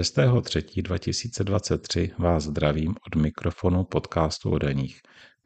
6.3.2023 vás zdravím od mikrofonu podcastu o daních.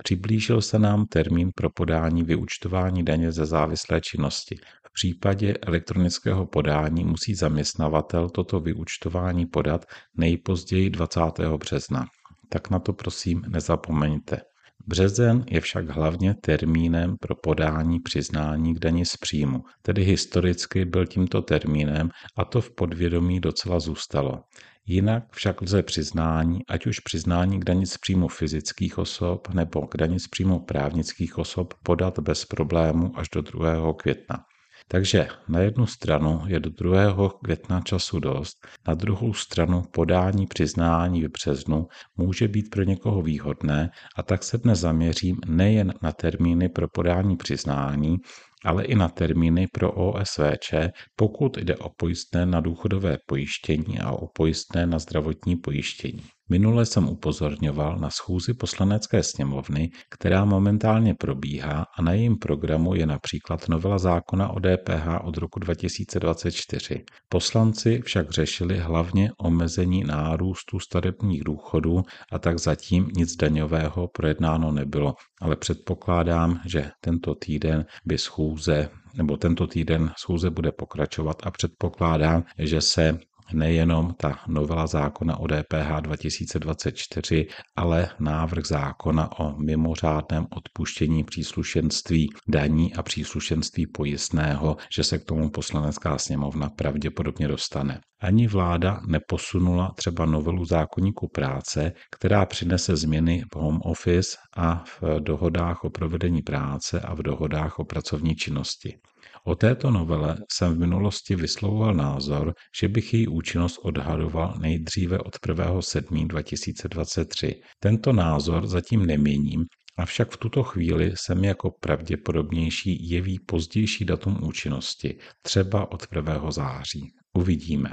Přiblížil se nám termín pro podání vyučtování daně ze závislé činnosti. V případě elektronického podání musí zaměstnavatel toto vyučtování podat nejpozději 20. března. Tak na to prosím nezapomeňte. Březen je však hlavně termínem pro podání přiznání k dani z příjmu, tedy historicky byl tímto termínem a to v podvědomí docela zůstalo. Jinak však lze přiznání, ať už přiznání k dani z příjmu fyzických osob nebo k dani z příjmu právnických osob podat bez problému až do 2. května. Takže na jednu stranu je do 2. května času dost, na druhou stranu podání přiznání v březnu může být pro někoho výhodné a tak se dnes zaměřím nejen na termíny pro podání přiznání, ale i na termíny pro OSVČ, pokud jde o pojistné na důchodové pojištění a o pojistné na zdravotní pojištění. Minule jsem upozorňoval na schůzi poslanecké sněmovny, která momentálně probíhá a na jejím programu je například novela zákona o DPH od roku 2024. Poslanci však řešili hlavně omezení nárůstu stavebních důchodů a tak zatím nic daňového projednáno nebylo, ale předpokládám, že tento týden by schůze nebo tento týden schůze bude pokračovat a předpokládám, že se nejenom ta novela zákona o DPH 2024, ale návrh zákona o mimořádném odpuštění příslušenství daní a příslušenství pojistného, že se k tomu poslanecká sněmovna pravděpodobně dostane. Ani vláda neposunula třeba novelu zákonníku práce, která přinese změny v home office a v dohodách o provedení práce a v dohodách o pracovní činnosti. O této novele jsem v minulosti vyslovoval názor, že bych její účinnost odhadoval nejdříve od 1. 2023. Tento názor zatím neměním, Avšak v tuto chvíli se mi jako pravděpodobnější jeví pozdější datum účinnosti, třeba od 1. září. Uvidíme.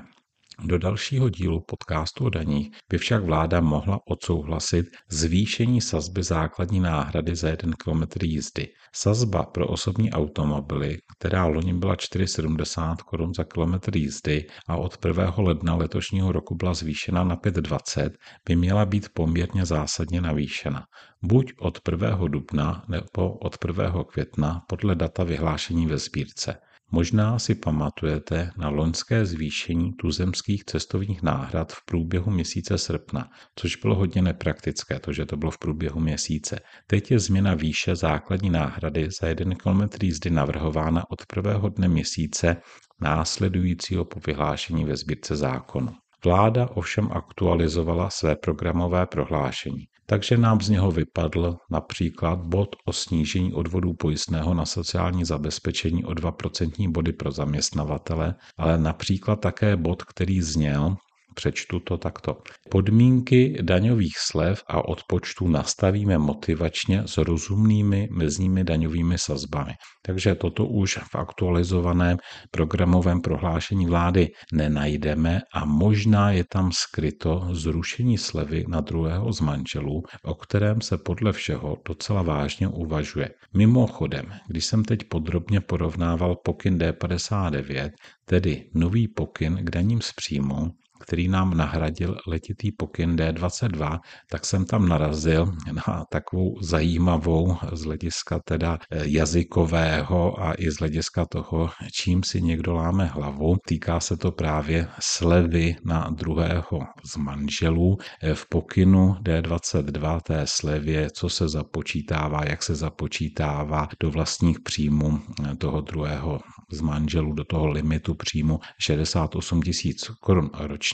Do dalšího dílu podcastu o daních by však vláda mohla odsouhlasit zvýšení sazby základní náhrady za 1 km jízdy. Sazba pro osobní automobily, která loni byla 4,70 korun za kilometr jízdy a od 1. ledna letošního roku byla zvýšena na 5,20, by měla být poměrně zásadně navýšena. Buď od 1. dubna nebo od 1. května podle data vyhlášení ve sbírce. Možná si pamatujete na loňské zvýšení tuzemských cestovních náhrad v průběhu měsíce srpna, což bylo hodně nepraktické, to, že to bylo v průběhu měsíce. Teď je změna výše základní náhrady za 1 km jízdy navrhována od prvého dne měsíce následujícího po vyhlášení ve sbírce zákonu. Vláda ovšem aktualizovala své programové prohlášení, takže nám z něho vypadl například bod o snížení odvodů pojistného na sociální zabezpečení o 2% body pro zaměstnavatele, ale například také bod, který zněl, Přečtu to takto. Podmínky daňových slev a odpočtu nastavíme motivačně s rozumnými mezními daňovými sazbami. Takže toto už v aktualizovaném programovém prohlášení vlády nenajdeme a možná je tam skryto zrušení slevy na druhého z manželů, o kterém se podle všeho docela vážně uvažuje. Mimochodem, když jsem teď podrobně porovnával pokyn D59, tedy nový pokyn k daním z příjmu, který nám nahradil letitý pokyn D22, tak jsem tam narazil na takovou zajímavou z hlediska teda eh, jazykového a i z hlediska toho, čím si někdo láme hlavu. Týká se to právě slevy na druhého z manželů. Eh, v pokynu D22 té slevě, co se započítává, jak se započítává do vlastních příjmů eh, toho druhého z manželů do toho limitu příjmu 68 tisíc korun ročně,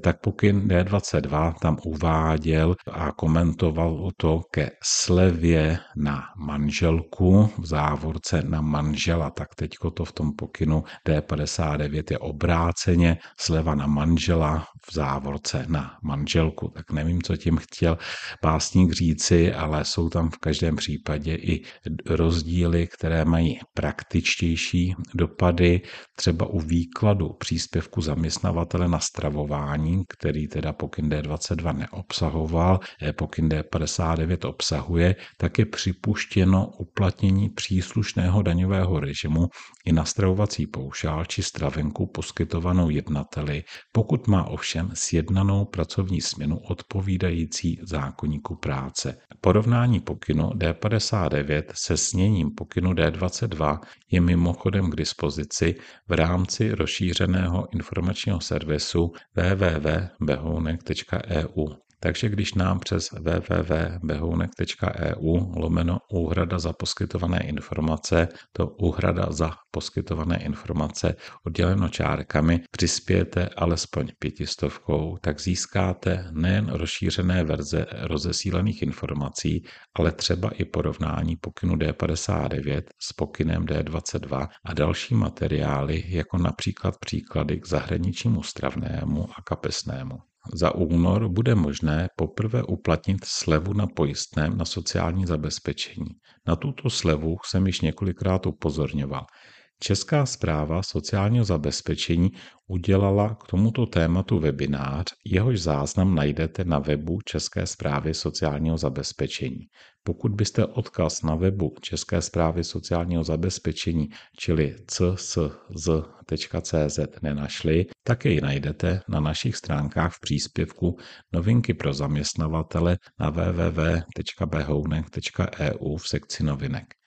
tak pokyn D22 tam uváděl a komentoval to ke slevě na manželku v závorce na manžela. Tak teďko to v tom pokynu D59 je obráceně sleva na manžela v závorce na manželku. Tak nevím, co tím chtěl básník říci, ale jsou tam v každém případě i rozdíly, které mají praktičtější dopady třeba u výkladu příspěvku zaměstnavatele na stravování, který teda pokyn D22 neobsahoval, eh, pokyn D59 obsahuje, tak je připuštěno uplatnění příslušného daňového režimu i na stravovací poušál či stravenku poskytovanou jednateli, pokud má ovšem sjednanou pracovní směnu odpovídající zákonníku práce. Porovnání pokynu D59 se sněním pokynu D22 je mimochodem k dispozici v rámci rozšířeného informačního servisu www.behounek.eu. Takže když nám přes www.behounek.eu lomeno úhrada za poskytované informace, to úhrada za poskytované informace odděleno čárkami, přispějete alespoň pětistovkou, tak získáte nejen rozšířené verze rozesílených informací, ale třeba i porovnání pokynu D59 s pokynem D22 a další materiály, jako například příklady k zahraničnímu stravnému a kapesnému. Za únor bude možné poprvé uplatnit slevu na pojistném na sociální zabezpečení. Na tuto slevu jsem již několikrát upozorňoval. Česká zpráva sociálního zabezpečení udělala k tomuto tématu webinář, jehož záznam najdete na webu České zprávy sociálního zabezpečení. Pokud byste odkaz na webu České zprávy sociálního zabezpečení, čili csz.cz nenašli, tak jej najdete na našich stránkách v příspěvku Novinky pro zaměstnavatele na www.behounek.eu v sekci novinek.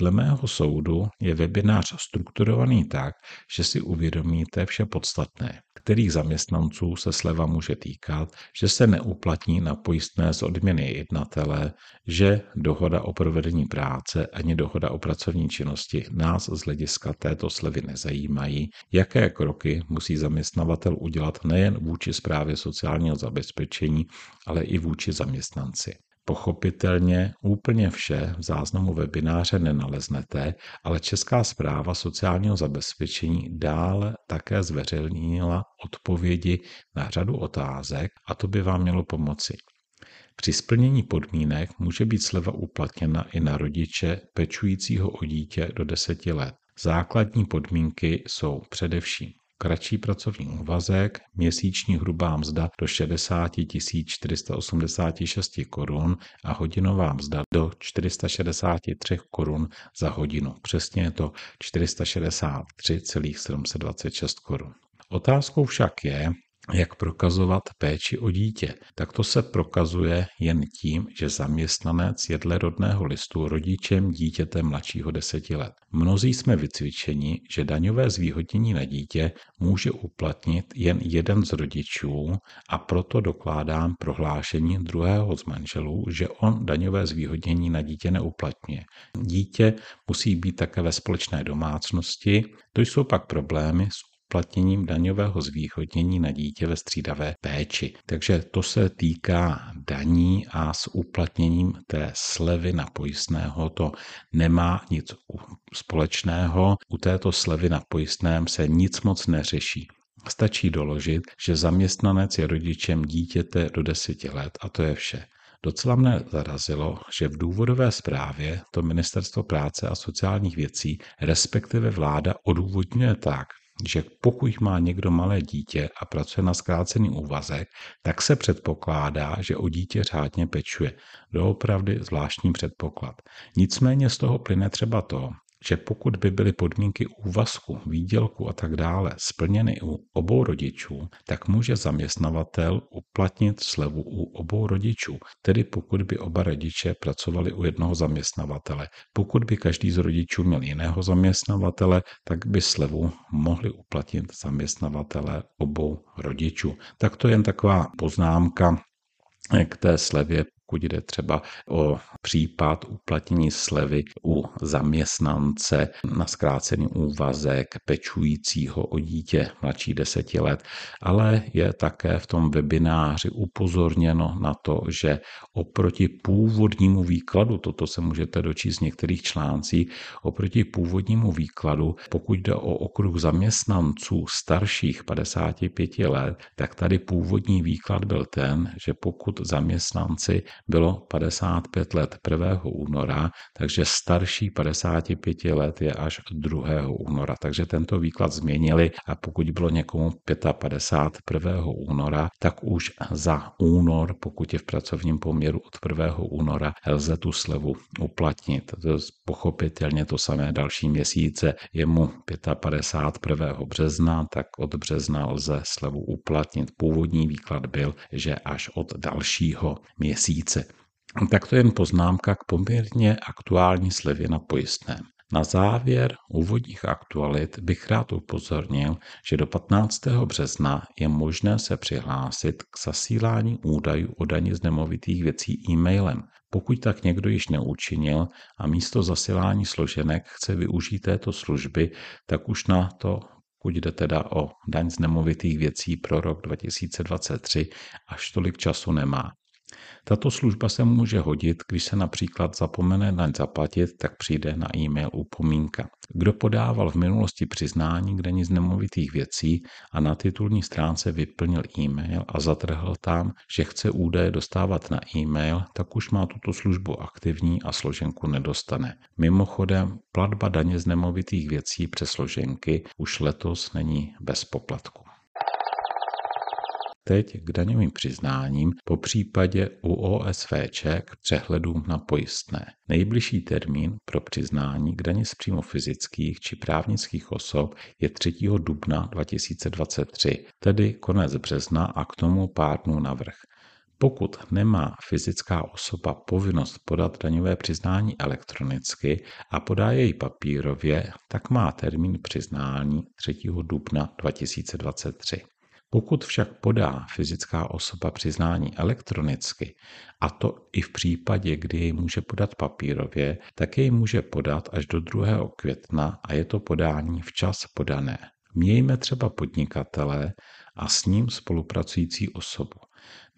Dle mého soudu je webinář strukturovaný tak, že si uvědomíte vše podstatné, kterých zaměstnanců se sleva může týkat, že se neuplatní na pojistné z odměny jednatele, že dohoda o provedení práce ani dohoda o pracovní činnosti nás z hlediska této slevy nezajímají, jaké kroky musí zaměstnavatel udělat nejen vůči správě sociálního zabezpečení, ale i vůči zaměstnanci. Pochopitelně úplně vše v záznamu webináře nenaleznete, ale Česká zpráva sociálního zabezpečení dále také zveřejnila odpovědi na řadu otázek a to by vám mělo pomoci. Při splnění podmínek může být sleva uplatněna i na rodiče pečujícího o dítě do 10 let. Základní podmínky jsou především kratší pracovní úvazek, měsíční hrubá mzda do 60 486 korun a hodinová mzda do 463 korun za hodinu. Přesně je to 463,726 korun. Otázkou však je, jak prokazovat péči o dítě, tak to se prokazuje jen tím, že zaměstnanec je dle rodného listu rodičem dítěte mladšího deseti let. Mnozí jsme vycvičeni, že daňové zvýhodnění na dítě může uplatnit jen jeden z rodičů a proto dokládám prohlášení druhého z manželů, že on daňové zvýhodnění na dítě neuplatňuje. Dítě musí být také ve společné domácnosti, to jsou pak problémy s uplatněním daňového zvýhodnění na dítě ve střídavé péči. Takže to se týká daní a s uplatněním té slevy na pojistného to nemá nic společného. U této slevy na pojistném se nic moc neřeší. Stačí doložit, že zaměstnanec je rodičem dítěte do deseti let a to je vše. Docela mne zarazilo, že v důvodové zprávě to Ministerstvo práce a sociálních věcí, respektive vláda, odůvodňuje tak, že pokud má někdo malé dítě a pracuje na zkrácený úvazek, tak se předpokládá, že o dítě řádně pečuje. Doopravdy zvláštní předpoklad. Nicméně z toho plyne třeba to, že pokud by byly podmínky úvazku, výdělku a tak dále splněny u obou rodičů, tak může zaměstnavatel uplatnit slevu u obou rodičů, tedy pokud by oba rodiče pracovali u jednoho zaměstnavatele. Pokud by každý z rodičů měl jiného zaměstnavatele, tak by slevu mohli uplatnit zaměstnavatele obou rodičů. Tak to je jen taková poznámka k té slevě pokud jde třeba o případ uplatnění slevy u zaměstnance na zkrácený úvazek pečujícího o dítě mladší deseti let, ale je také v tom webináři upozorněno na to, že oproti původnímu výkladu, toto se můžete dočíst v některých článcích, oproti původnímu výkladu, pokud jde o okruh zaměstnanců starších 55 let, tak tady původní výklad byl ten, že pokud zaměstnanci bylo 55 let 1. února, takže starší 55 let je až 2. února. Takže tento výklad změnili a pokud bylo někomu 55 1. února, tak už za únor, pokud je v pracovním poměru od 1. února, lze tu slevu uplatnit. To je pochopitelně to samé další měsíce. Je mu 55 1. března, tak od března lze slevu uplatnit. Původní výklad byl, že až od dalšího měsíce. Tak to je jen poznámka k poměrně aktuální slevě na pojistném. Na závěr úvodních aktualit bych rád upozornil, že do 15. března je možné se přihlásit k zasílání údajů o daní z nemovitých věcí e-mailem. Pokud tak někdo již neučinil a místo zasílání složenek chce využít této služby, tak už na to pokud jde teda o daň z nemovitých věcí pro rok 2023, až tolik času nemá. Tato služba se může hodit, když se například zapomene daň zaplatit, tak přijde na e-mail upomínka. Kdo podával v minulosti přiznání k daní z nemovitých věcí a na titulní stránce vyplnil e-mail a zatrhl tam, že chce údaje dostávat na e-mail, tak už má tuto službu aktivní a složenku nedostane. Mimochodem, platba daně z nemovitých věcí přes složenky už letos není bez poplatku teď k daňovým přiznáním, po případě u OSVČ k přehledům na pojistné. Nejbližší termín pro přiznání k daně z příjmu fyzických či právnických osob je 3. dubna 2023, tedy konec března a k tomu pár dnů navrh. Pokud nemá fyzická osoba povinnost podat daňové přiznání elektronicky a podá jej papírově, tak má termín přiznání 3. dubna 2023. Pokud však podá fyzická osoba přiznání elektronicky, a to i v případě, kdy jej může podat papírově, tak jej může podat až do 2. května a je to podání včas podané. Mějme třeba podnikatele a s ním spolupracující osobu.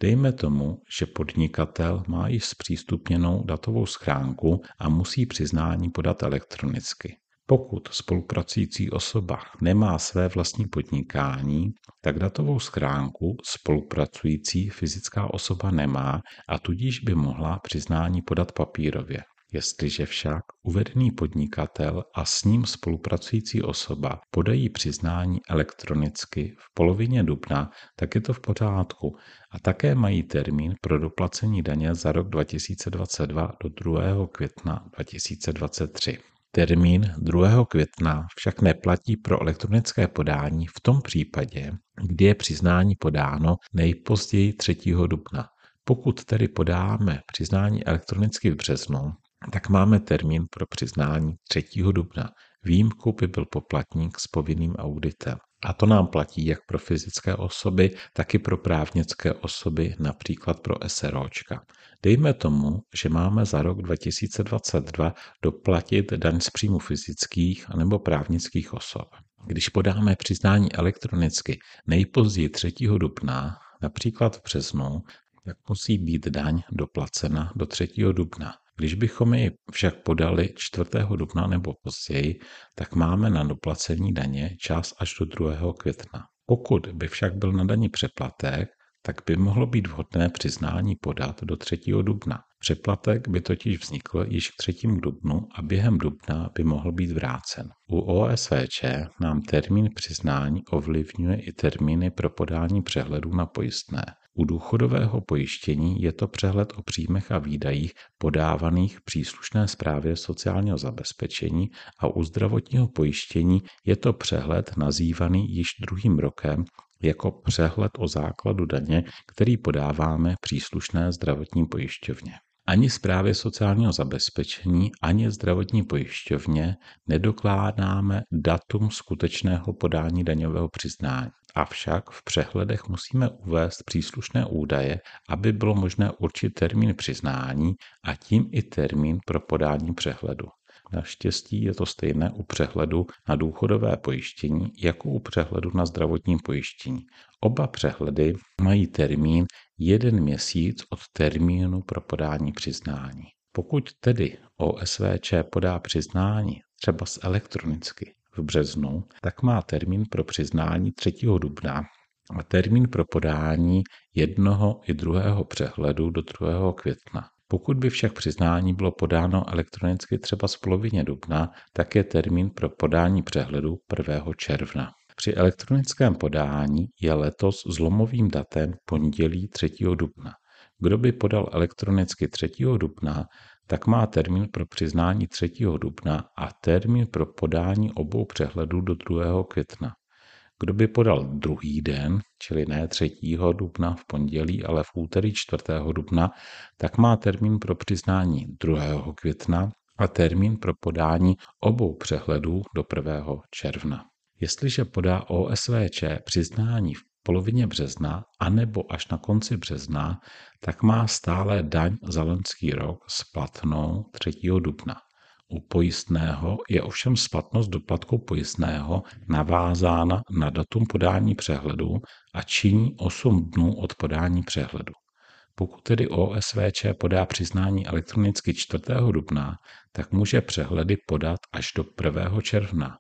Dejme tomu, že podnikatel má již zpřístupněnou datovou schránku a musí přiznání podat elektronicky. Pokud spolupracující osoba nemá své vlastní podnikání, tak datovou schránku spolupracující fyzická osoba nemá a tudíž by mohla přiznání podat papírově. Jestliže však uvedený podnikatel a s ním spolupracující osoba podají přiznání elektronicky v polovině dubna, tak je to v pořádku a také mají termín pro doplacení daně za rok 2022 do 2. května 2023. Termín 2. května však neplatí pro elektronické podání v tom případě, kdy je přiznání podáno nejpozději 3. dubna. Pokud tedy podáme přiznání elektronicky v březnu, tak máme termín pro přiznání 3. dubna. Výjimkou by byl poplatník s povinným auditem. A to nám platí jak pro fyzické osoby, tak i pro právnické osoby, například pro SROčka. Dejme tomu, že máme za rok 2022 doplatit daň z příjmu fyzických nebo právnických osob. Když podáme přiznání elektronicky nejpozději 3. dubna, například v březnu, tak musí být daň doplacena do 3. dubna. Když bychom ji však podali 4. dubna nebo později, tak máme na doplacení daně čas až do 2. května. Pokud by však byl na daní přeplatek, tak by mohlo být vhodné přiznání podat do 3. dubna. Přeplatek by totiž vznikl již k 3. dubnu a během dubna by mohl být vrácen. U OSVČ nám termín přiznání ovlivňuje i termíny pro podání přehledu na pojistné. U důchodového pojištění je to přehled o příjmech a výdajích podávaných příslušné zprávě sociálního zabezpečení a u zdravotního pojištění je to přehled nazývaný již druhým rokem jako přehled o základu daně, který podáváme příslušné zdravotní pojišťovně. Ani zprávě sociálního zabezpečení, ani zdravotní pojišťovně nedokládáme datum skutečného podání daňového přiznání. Avšak v přehledech musíme uvést příslušné údaje, aby bylo možné určit termín přiznání a tím i termín pro podání přehledu. Naštěstí je to stejné u přehledu na důchodové pojištění jako u přehledu na zdravotní pojištění. Oba přehledy mají termín jeden měsíc od termínu pro podání přiznání. Pokud tedy OSVČ podá přiznání třeba z elektronicky v březnu, tak má termín pro přiznání 3. dubna a termín pro podání jednoho i druhého přehledu do 2. května. Pokud by však přiznání bylo podáno elektronicky třeba z polovině dubna, tak je termín pro podání přehledu 1. června. Při elektronickém podání je letos zlomovým datem pondělí 3. dubna. Kdo by podal elektronicky 3. dubna, tak má termín pro přiznání 3. dubna a termín pro podání obou přehledů do 2. května. Kdo by podal druhý den, čili ne 3. dubna v pondělí, ale v úterý 4. dubna, tak má termín pro přiznání 2. května a termín pro podání obou přehledů do 1. června. Jestliže podá OSVČ přiznání v polovině března anebo až na konci března, tak má stále daň za loňský rok splatnou 3. dubna. U pojistného je ovšem splatnost doplatku pojistného navázána na datum podání přehledu a činí 8 dnů od podání přehledu. Pokud tedy OSVČ podá přiznání elektronicky 4. dubna, tak může přehledy podat až do 1. června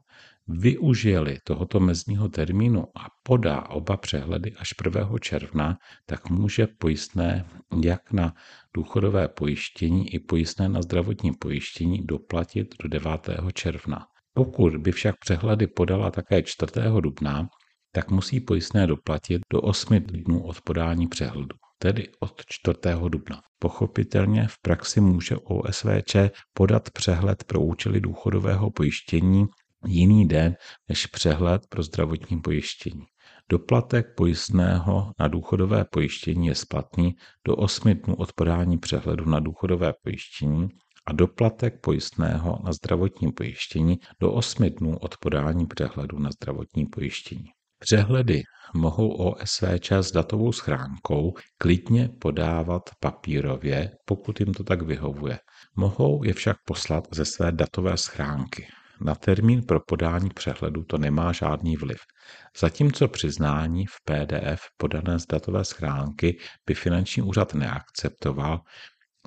využije tohoto mezního termínu a podá oba přehledy až 1. června, tak může pojistné jak na důchodové pojištění i pojistné na zdravotní pojištění doplatit do 9. června. Pokud by však přehledy podala také 4. dubna, tak musí pojistné doplatit do 8 dnů od podání přehledu, tedy od 4. dubna. Pochopitelně v praxi může OSVČ podat přehled pro účely důchodového pojištění jiný den než přehled pro zdravotní pojištění. Doplatek pojistného na důchodové pojištění je splatný do 8 dnů od podání přehledu na důchodové pojištění a doplatek pojistného na zdravotní pojištění do 8 dnů od podání přehledu na zdravotní pojištění. Přehledy mohou OSVČ s datovou schránkou klidně podávat papírově, pokud jim to tak vyhovuje. Mohou je však poslat ze své datové schránky. Na termín pro podání přehledu to nemá žádný vliv. Zatímco přiznání v PDF podané z datové schránky by finanční úřad neakceptoval,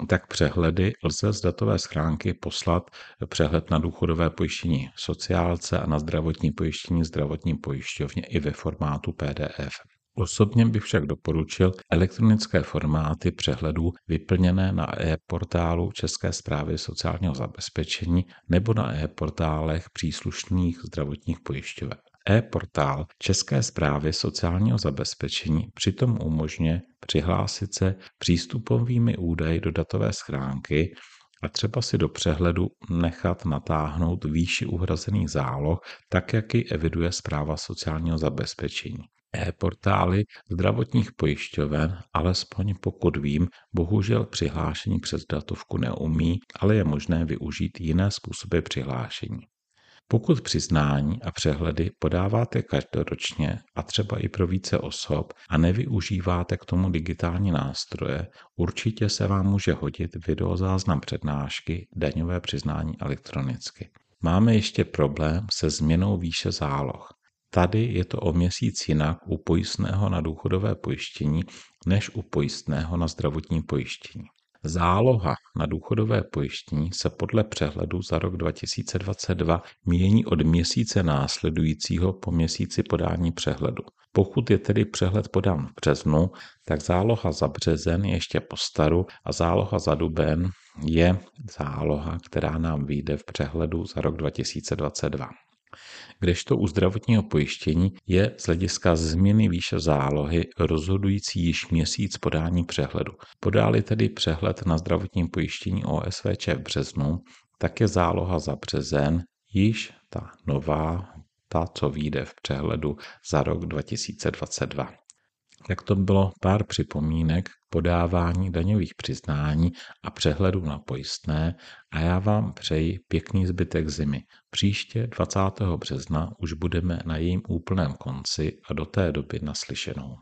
tak přehledy lze z datové schránky poslat přehled na důchodové pojištění sociálce a na zdravotní pojištění zdravotní pojišťovně i ve formátu PDF. Osobně bych však doporučil elektronické formáty přehledů vyplněné na e-portálu České zprávy sociálního zabezpečení nebo na e-portálech příslušných zdravotních pojišťoven. E-portál České zprávy sociálního zabezpečení přitom umožňuje přihlásit se přístupovými údaji do datové schránky a třeba si do přehledu nechat natáhnout výši uhrazených záloh, tak jak ji eviduje zpráva sociálního zabezpečení. E-portály zdravotních pojišťoven, alespoň pokud vím, bohužel přihlášení přes datovku neumí, ale je možné využít jiné způsoby přihlášení. Pokud přiznání a přehledy podáváte každoročně a třeba i pro více osob a nevyužíváte k tomu digitální nástroje, určitě se vám může hodit videozáznam přednášky daňové přiznání elektronicky. Máme ještě problém se změnou výše záloh. Tady je to o měsíc jinak u pojistného na důchodové pojištění než u pojistného na zdravotní pojištění. Záloha na důchodové pojištění se podle přehledu za rok 2022 mění od měsíce následujícího po měsíci podání přehledu. Pokud je tedy přehled podán v březnu, tak záloha za březen je ještě po staru a záloha za duben je záloha, která nám vyjde v přehledu za rok 2022 kdežto u zdravotního pojištění je z hlediska změny výše zálohy rozhodující již měsíc podání přehledu. Podáli tedy přehled na zdravotním pojištění OSVČ v březnu, tak je záloha za březen již ta nová, ta, co vyjde v přehledu za rok 2022. Jak to bylo pár připomínek k podávání daňových přiznání a přehledu na pojistné a já vám přeji pěkný zbytek zimy. Příště 20. března už budeme na jejím úplném konci a do té doby naslyšenou.